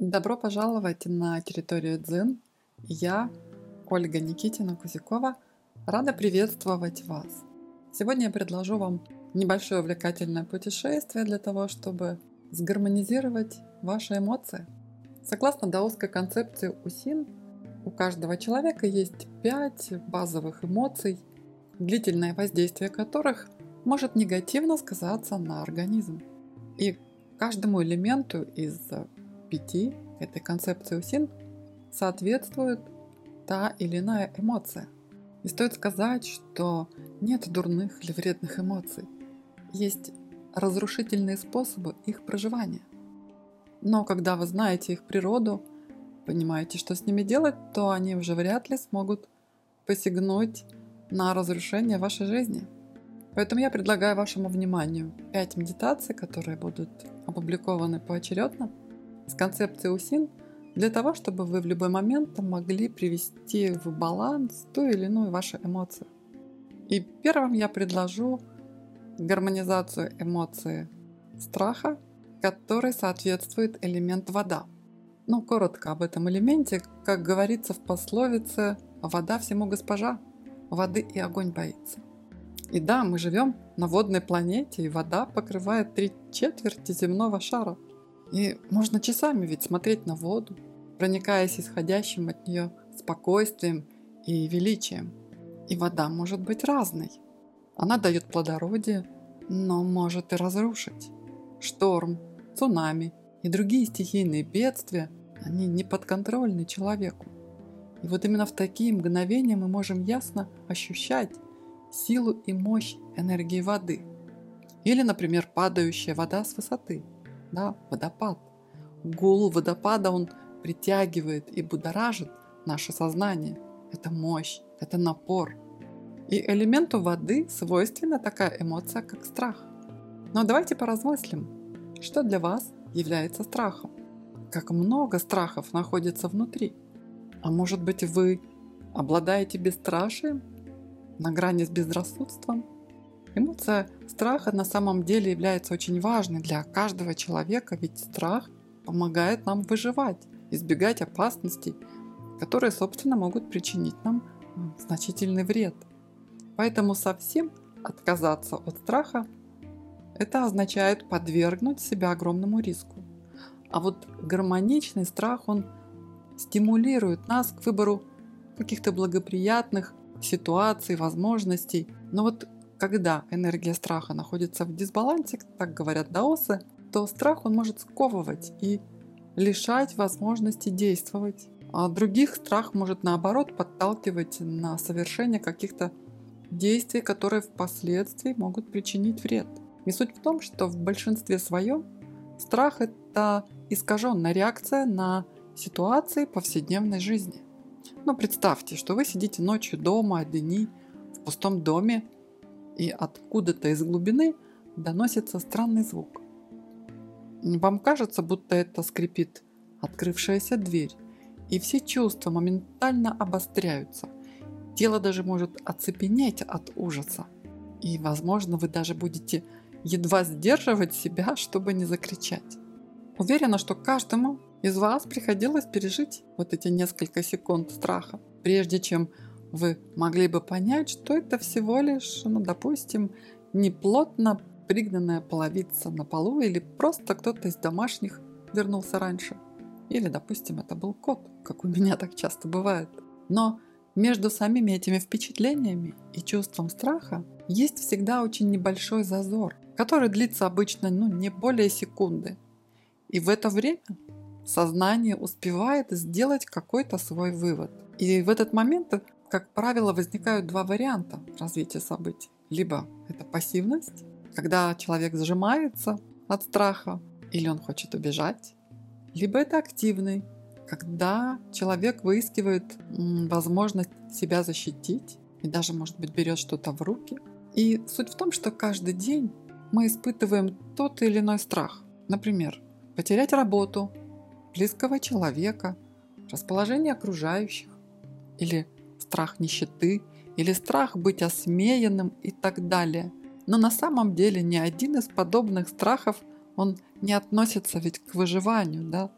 Добро пожаловать на территорию Дзин. Я, Ольга Никитина-Кузякова, рада приветствовать вас. Сегодня я предложу вам небольшое увлекательное путешествие для того, чтобы сгармонизировать ваши эмоции. Согласно даосской концепции УСИН, у каждого человека есть пять базовых эмоций, длительное воздействие которых может негативно сказаться на организм. И каждому элементу из пяти этой концепции УСИН соответствует та или иная эмоция. И стоит сказать, что нет дурных или вредных эмоций. Есть разрушительные способы их проживания. Но когда вы знаете их природу, понимаете, что с ними делать, то они уже вряд ли смогут посягнуть на разрушение вашей жизни. Поэтому я предлагаю вашему вниманию 5 медитаций, которые будут опубликованы поочередно – с концепцией УСИН для того, чтобы вы в любой момент могли привести в баланс ту или иную вашу эмоцию. И первым я предложу гармонизацию эмоции страха, который соответствует элемент вода. Ну, коротко об этом элементе, как говорится в пословице «вода всему госпожа, воды и огонь боится». И да, мы живем на водной планете, и вода покрывает три четверти земного шара – и можно часами ведь смотреть на воду, проникаясь исходящим от нее спокойствием и величием. И вода может быть разной. Она дает плодородие, но может и разрушить. Шторм, цунами и другие стихийные бедствия, они не подконтрольны человеку. И вот именно в такие мгновения мы можем ясно ощущать силу и мощь энергии воды. Или, например, падающая вода с высоты – да, водопад. Гул водопада, он притягивает и будоражит наше сознание. Это мощь, это напор. И элементу воды свойственна такая эмоция, как страх. Но давайте поразмыслим, что для вас является страхом. Как много страхов находится внутри. А может быть вы обладаете бесстрашием на грани с безрассудством – Эмоция страха на самом деле является очень важной для каждого человека, ведь страх помогает нам выживать, избегать опасностей, которые, собственно, могут причинить нам значительный вред. Поэтому совсем отказаться от страха – это означает подвергнуть себя огромному риску. А вот гармоничный страх, он стимулирует нас к выбору каких-то благоприятных ситуаций, возможностей. Но вот когда энергия страха находится в дисбалансе, так говорят даосы, то страх он может сковывать и лишать возможности действовать. А других страх может наоборот подталкивать на совершение каких-то действий, которые впоследствии могут причинить вред. И суть в том, что в большинстве своем страх – это искаженная реакция на ситуации повседневной жизни. Но представьте, что вы сидите ночью дома, одни, в пустом доме, и откуда-то из глубины доносится странный звук. Вам кажется, будто это скрипит открывшаяся дверь, и все чувства моментально обостряются. Тело даже может оцепенеть от ужаса. И, возможно, вы даже будете едва сдерживать себя, чтобы не закричать. Уверена, что каждому из вас приходилось пережить вот эти несколько секунд страха, прежде чем вы могли бы понять, что это всего лишь, ну, допустим, неплотно пригнанная половица на полу или просто кто-то из домашних вернулся раньше. Или, допустим, это был кот, как у меня так часто бывает. Но между самими этими впечатлениями и чувством страха есть всегда очень небольшой зазор, который длится обычно ну, не более секунды. И в это время сознание успевает сделать какой-то свой вывод. И в этот момент как правило, возникают два варианта развития событий. Либо это пассивность, когда человек сжимается от страха или он хочет убежать, либо это активный, когда человек выискивает возможность себя защитить и даже, может быть, берет что-то в руки. И суть в том, что каждый день мы испытываем тот или иной страх. Например, потерять работу, близкого человека, расположение окружающих или страх нищеты или страх быть осмеянным и так далее. Но на самом деле ни один из подобных страхов, он не относится ведь к выживанию, да?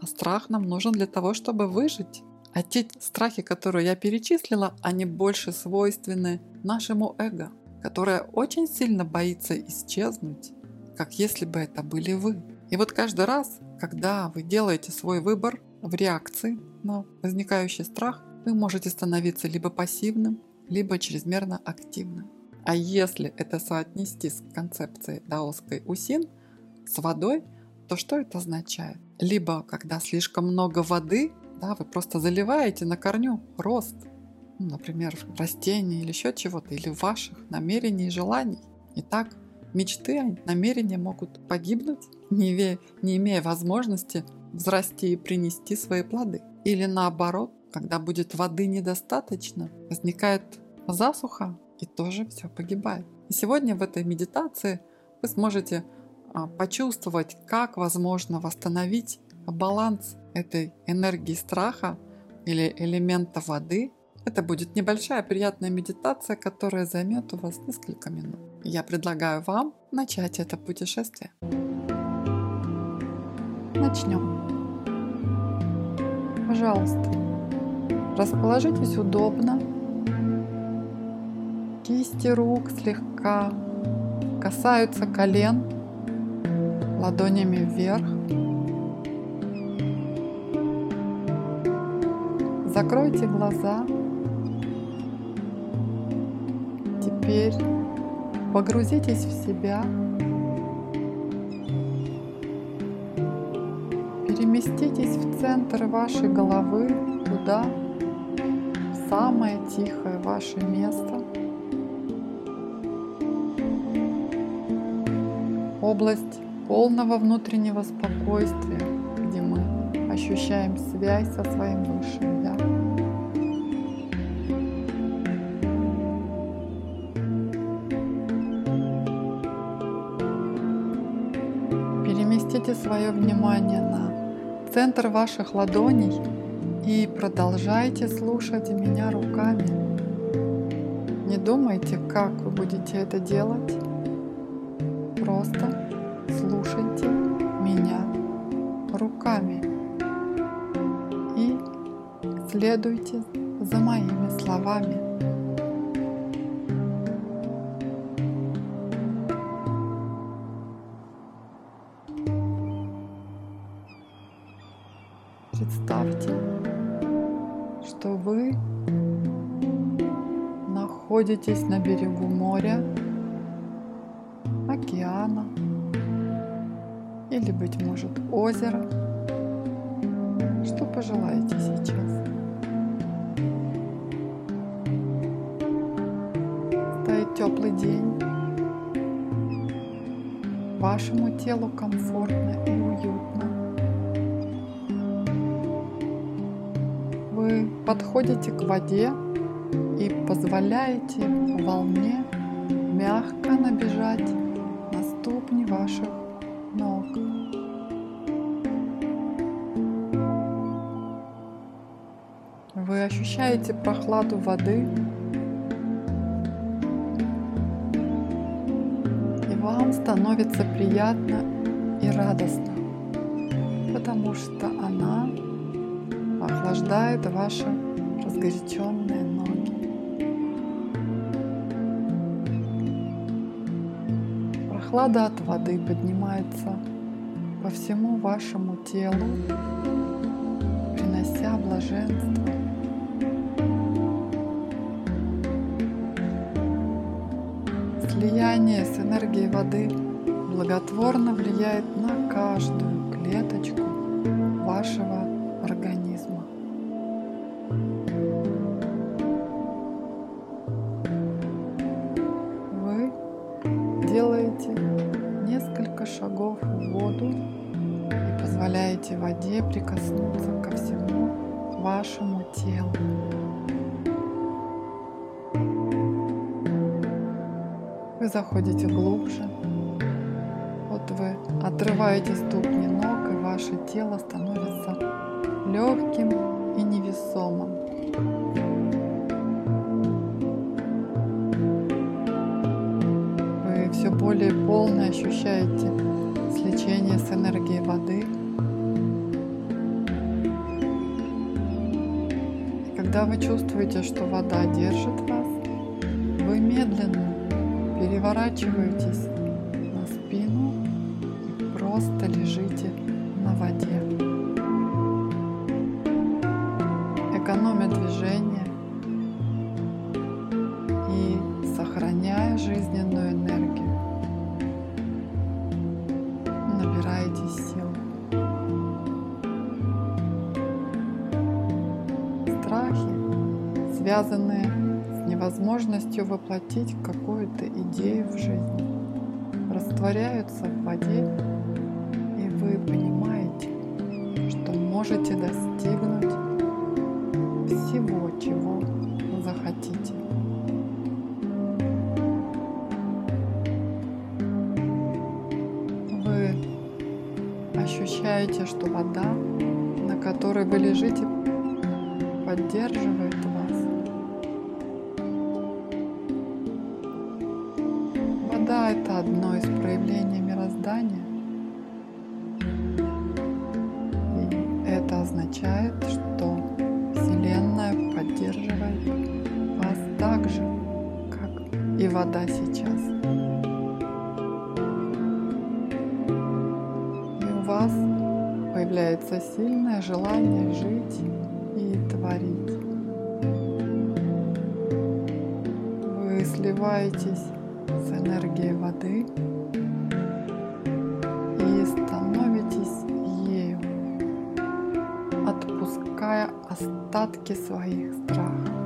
А страх нам нужен для того, чтобы выжить. А те страхи, которые я перечислила, они больше свойственны нашему эго, которое очень сильно боится исчезнуть, как если бы это были вы. И вот каждый раз, когда вы делаете свой выбор в реакции на возникающий страх, вы можете становиться либо пассивным, либо чрезмерно активным. А если это соотнести с концепцией даосской усин, с водой, то что это означает? Либо когда слишком много воды, да, вы просто заливаете на корню рост, ну, например, растений или еще чего-то, или ваших намерений и желаний. И так мечты, намерения могут погибнуть, не имея, не имея возможности взрасти и принести свои плоды. Или наоборот, когда будет воды недостаточно, возникает засуха, и тоже все погибает. И сегодня в этой медитации вы сможете а, почувствовать, как возможно восстановить баланс этой энергии страха или элемента воды. Это будет небольшая приятная медитация, которая займет у вас несколько минут. Я предлагаю вам начать это путешествие. Начнем. Пожалуйста, расположитесь удобно. Кисти рук слегка касаются колен ладонями вверх. Закройте глаза. Теперь погрузитесь в себя. Переместитесь в центр вашей головы, туда, самое тихое ваше место. Область полного внутреннего спокойствия, где мы ощущаем связь со своим Высшим Я. Переместите свое внимание на центр ваших ладоней и продолжайте слушать меня руками. Не думайте, как вы будете это делать. Просто слушайте меня руками и следуйте за моими словами. Находитесь на берегу моря, океана, или, быть может, озеро. Что пожелаете сейчас? Стоит теплый день. Вашему телу комфортно и уютно. Вы подходите к воде и позволяете волне мягко набежать на ступни ваших ног. Вы ощущаете прохладу воды, и вам становится приятно и радостно, потому что она охлаждает ваши разгоряченные Прохлада от воды поднимается по всему вашему телу, принося блаженство. Слияние с энергией воды благотворно влияет на каждую клеточку вашего организма. Воде прикоснуться ко всему вашему телу. Вы заходите глубже. Вот вы отрываете ступни ног, и ваше тело становится легким и невесомым. Вы все более полно ощущаете сличение с энергией воды. Когда вы чувствуете, что вода держит вас, вы медленно переворачиваетесь на спину и просто лежите Страхи, связанные невозможностью воплотить какую-то идею в жизни, растворяются в воде, и вы понимаете, что можете достигнуть всего, чего захотите. Вы ощущаете, что вода, на которой вы лежите, поддерживает вас Вода – это одно из проявлений мироздания. И это означает, что Вселенная поддерживает вас так же, как и вода сейчас. И у вас появляется сильное желание жить и творить. Вы сливаетесь с энергией воды и становитесь ею, отпуская остатки своих страхов.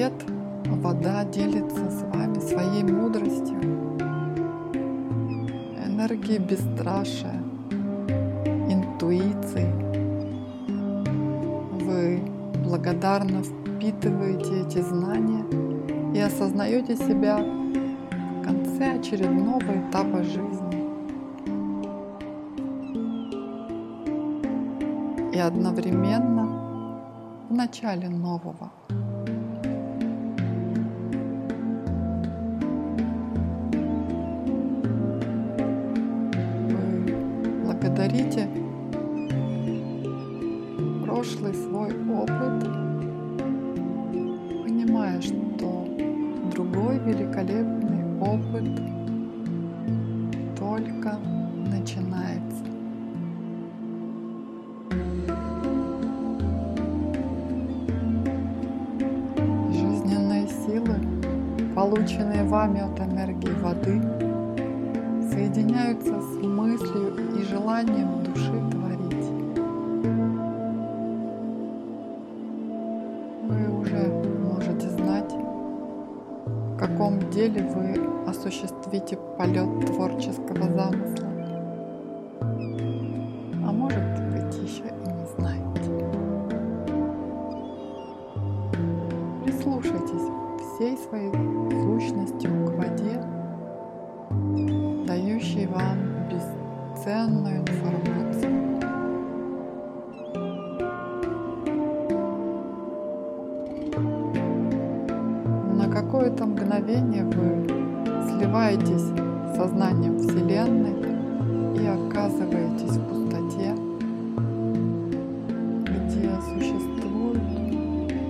Ответ вода делится с вами своей мудростью, энергией бесстрашия, интуицией. Вы благодарно впитываете эти знания и осознаете себя в конце очередного этапа жизни. И одновременно в начале нового. Благодарите прошлый свой опыт, понимая, что другой великолепный опыт только начинается. Жизненные силы, полученные вами от энергии желанием души творить. Вы уже можете знать, в каком деле вы осуществите полет творческого замысла. Какое-то мгновение вы сливаетесь сознанием Вселенной и оказываетесь в пустоте, где существуют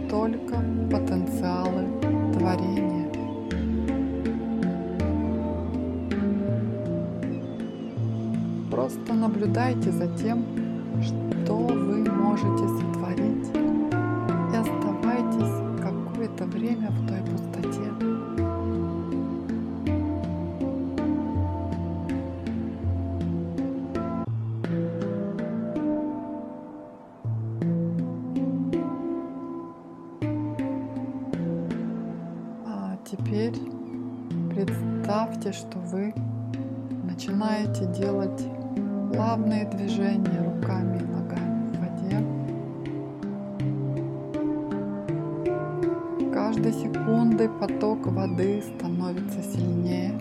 только потенциалы творения. Просто наблюдайте за тем, что вы можете сотворить теперь представьте, что вы начинаете делать плавные движения руками и ногами в воде. каждой секундой поток воды становится сильнее,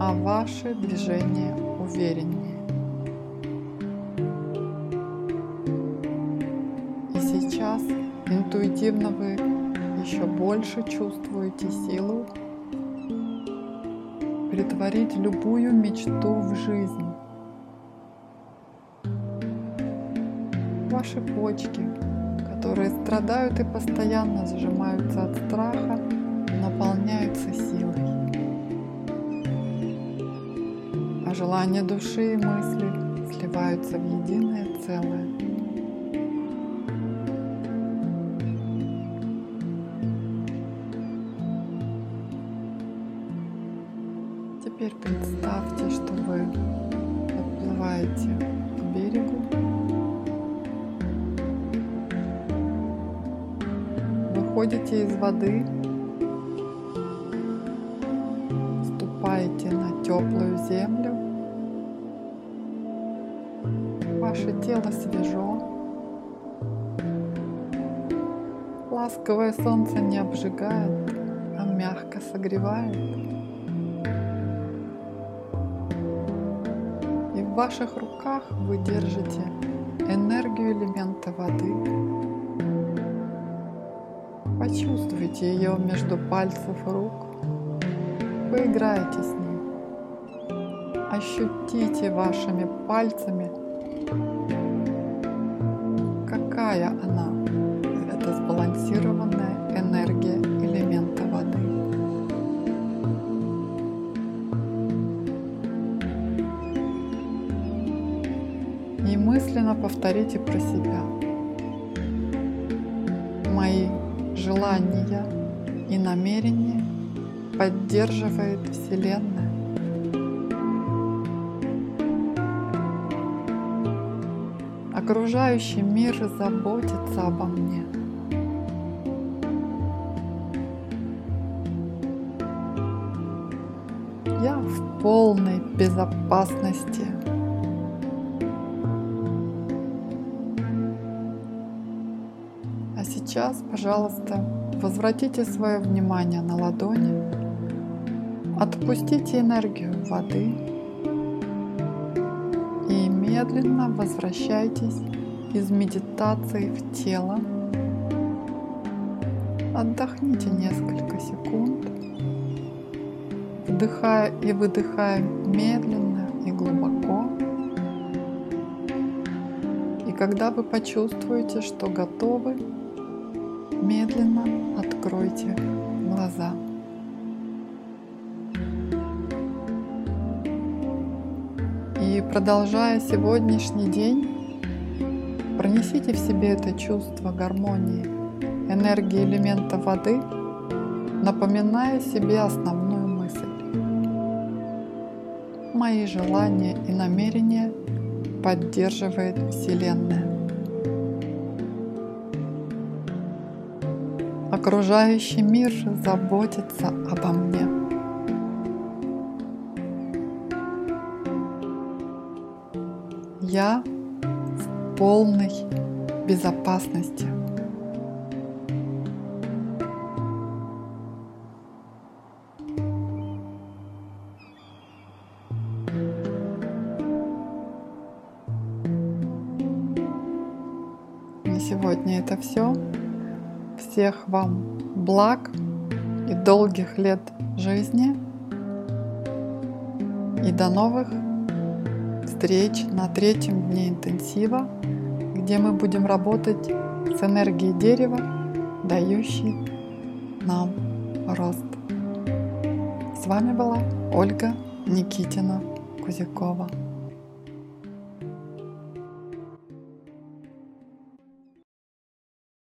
а ваши движения увереннее. И сейчас интуитивно вы еще больше чувствуете силу притворить любую мечту в жизнь. Ваши почки, которые страдают и постоянно сжимаются от страха, наполняются силой. А желания души и мысли сливаются в единое целое. Теперь представьте, что вы подплываете к берегу. Выходите из воды, ступаете на теплую землю, ваше тело свежо, ласковое солнце не обжигает, а мягко согревает. Ваших руках вы держите энергию элемента воды, Почувствуйте ее между пальцев рук. Поиграйте с ней. Ощутите вашими пальцами, какая она, это сбалансированная мысленно повторите про себя. Мои желания и намерения поддерживает Вселенная. Окружающий мир заботится обо мне. Я в полной безопасности. Сейчас, пожалуйста, возвратите свое внимание на ладони, отпустите энергию воды и медленно возвращайтесь из медитации в тело. Отдохните несколько секунд, вдыхая и выдыхая медленно и глубоко. И когда вы почувствуете, что готовы, медленно откройте глаза. И продолжая сегодняшний день, пронесите в себе это чувство гармонии, энергии элемента воды, напоминая себе основную мысль. Мои желания и намерения поддерживает Вселенная. Окружающий мир заботится обо мне. Я в полной безопасности. На сегодня это все. Всех вам благ и долгих лет жизни. И до новых встреч на третьем дне интенсива, где мы будем работать с энергией дерева, дающей нам рост. С вами была Ольга Никитина Кузякова.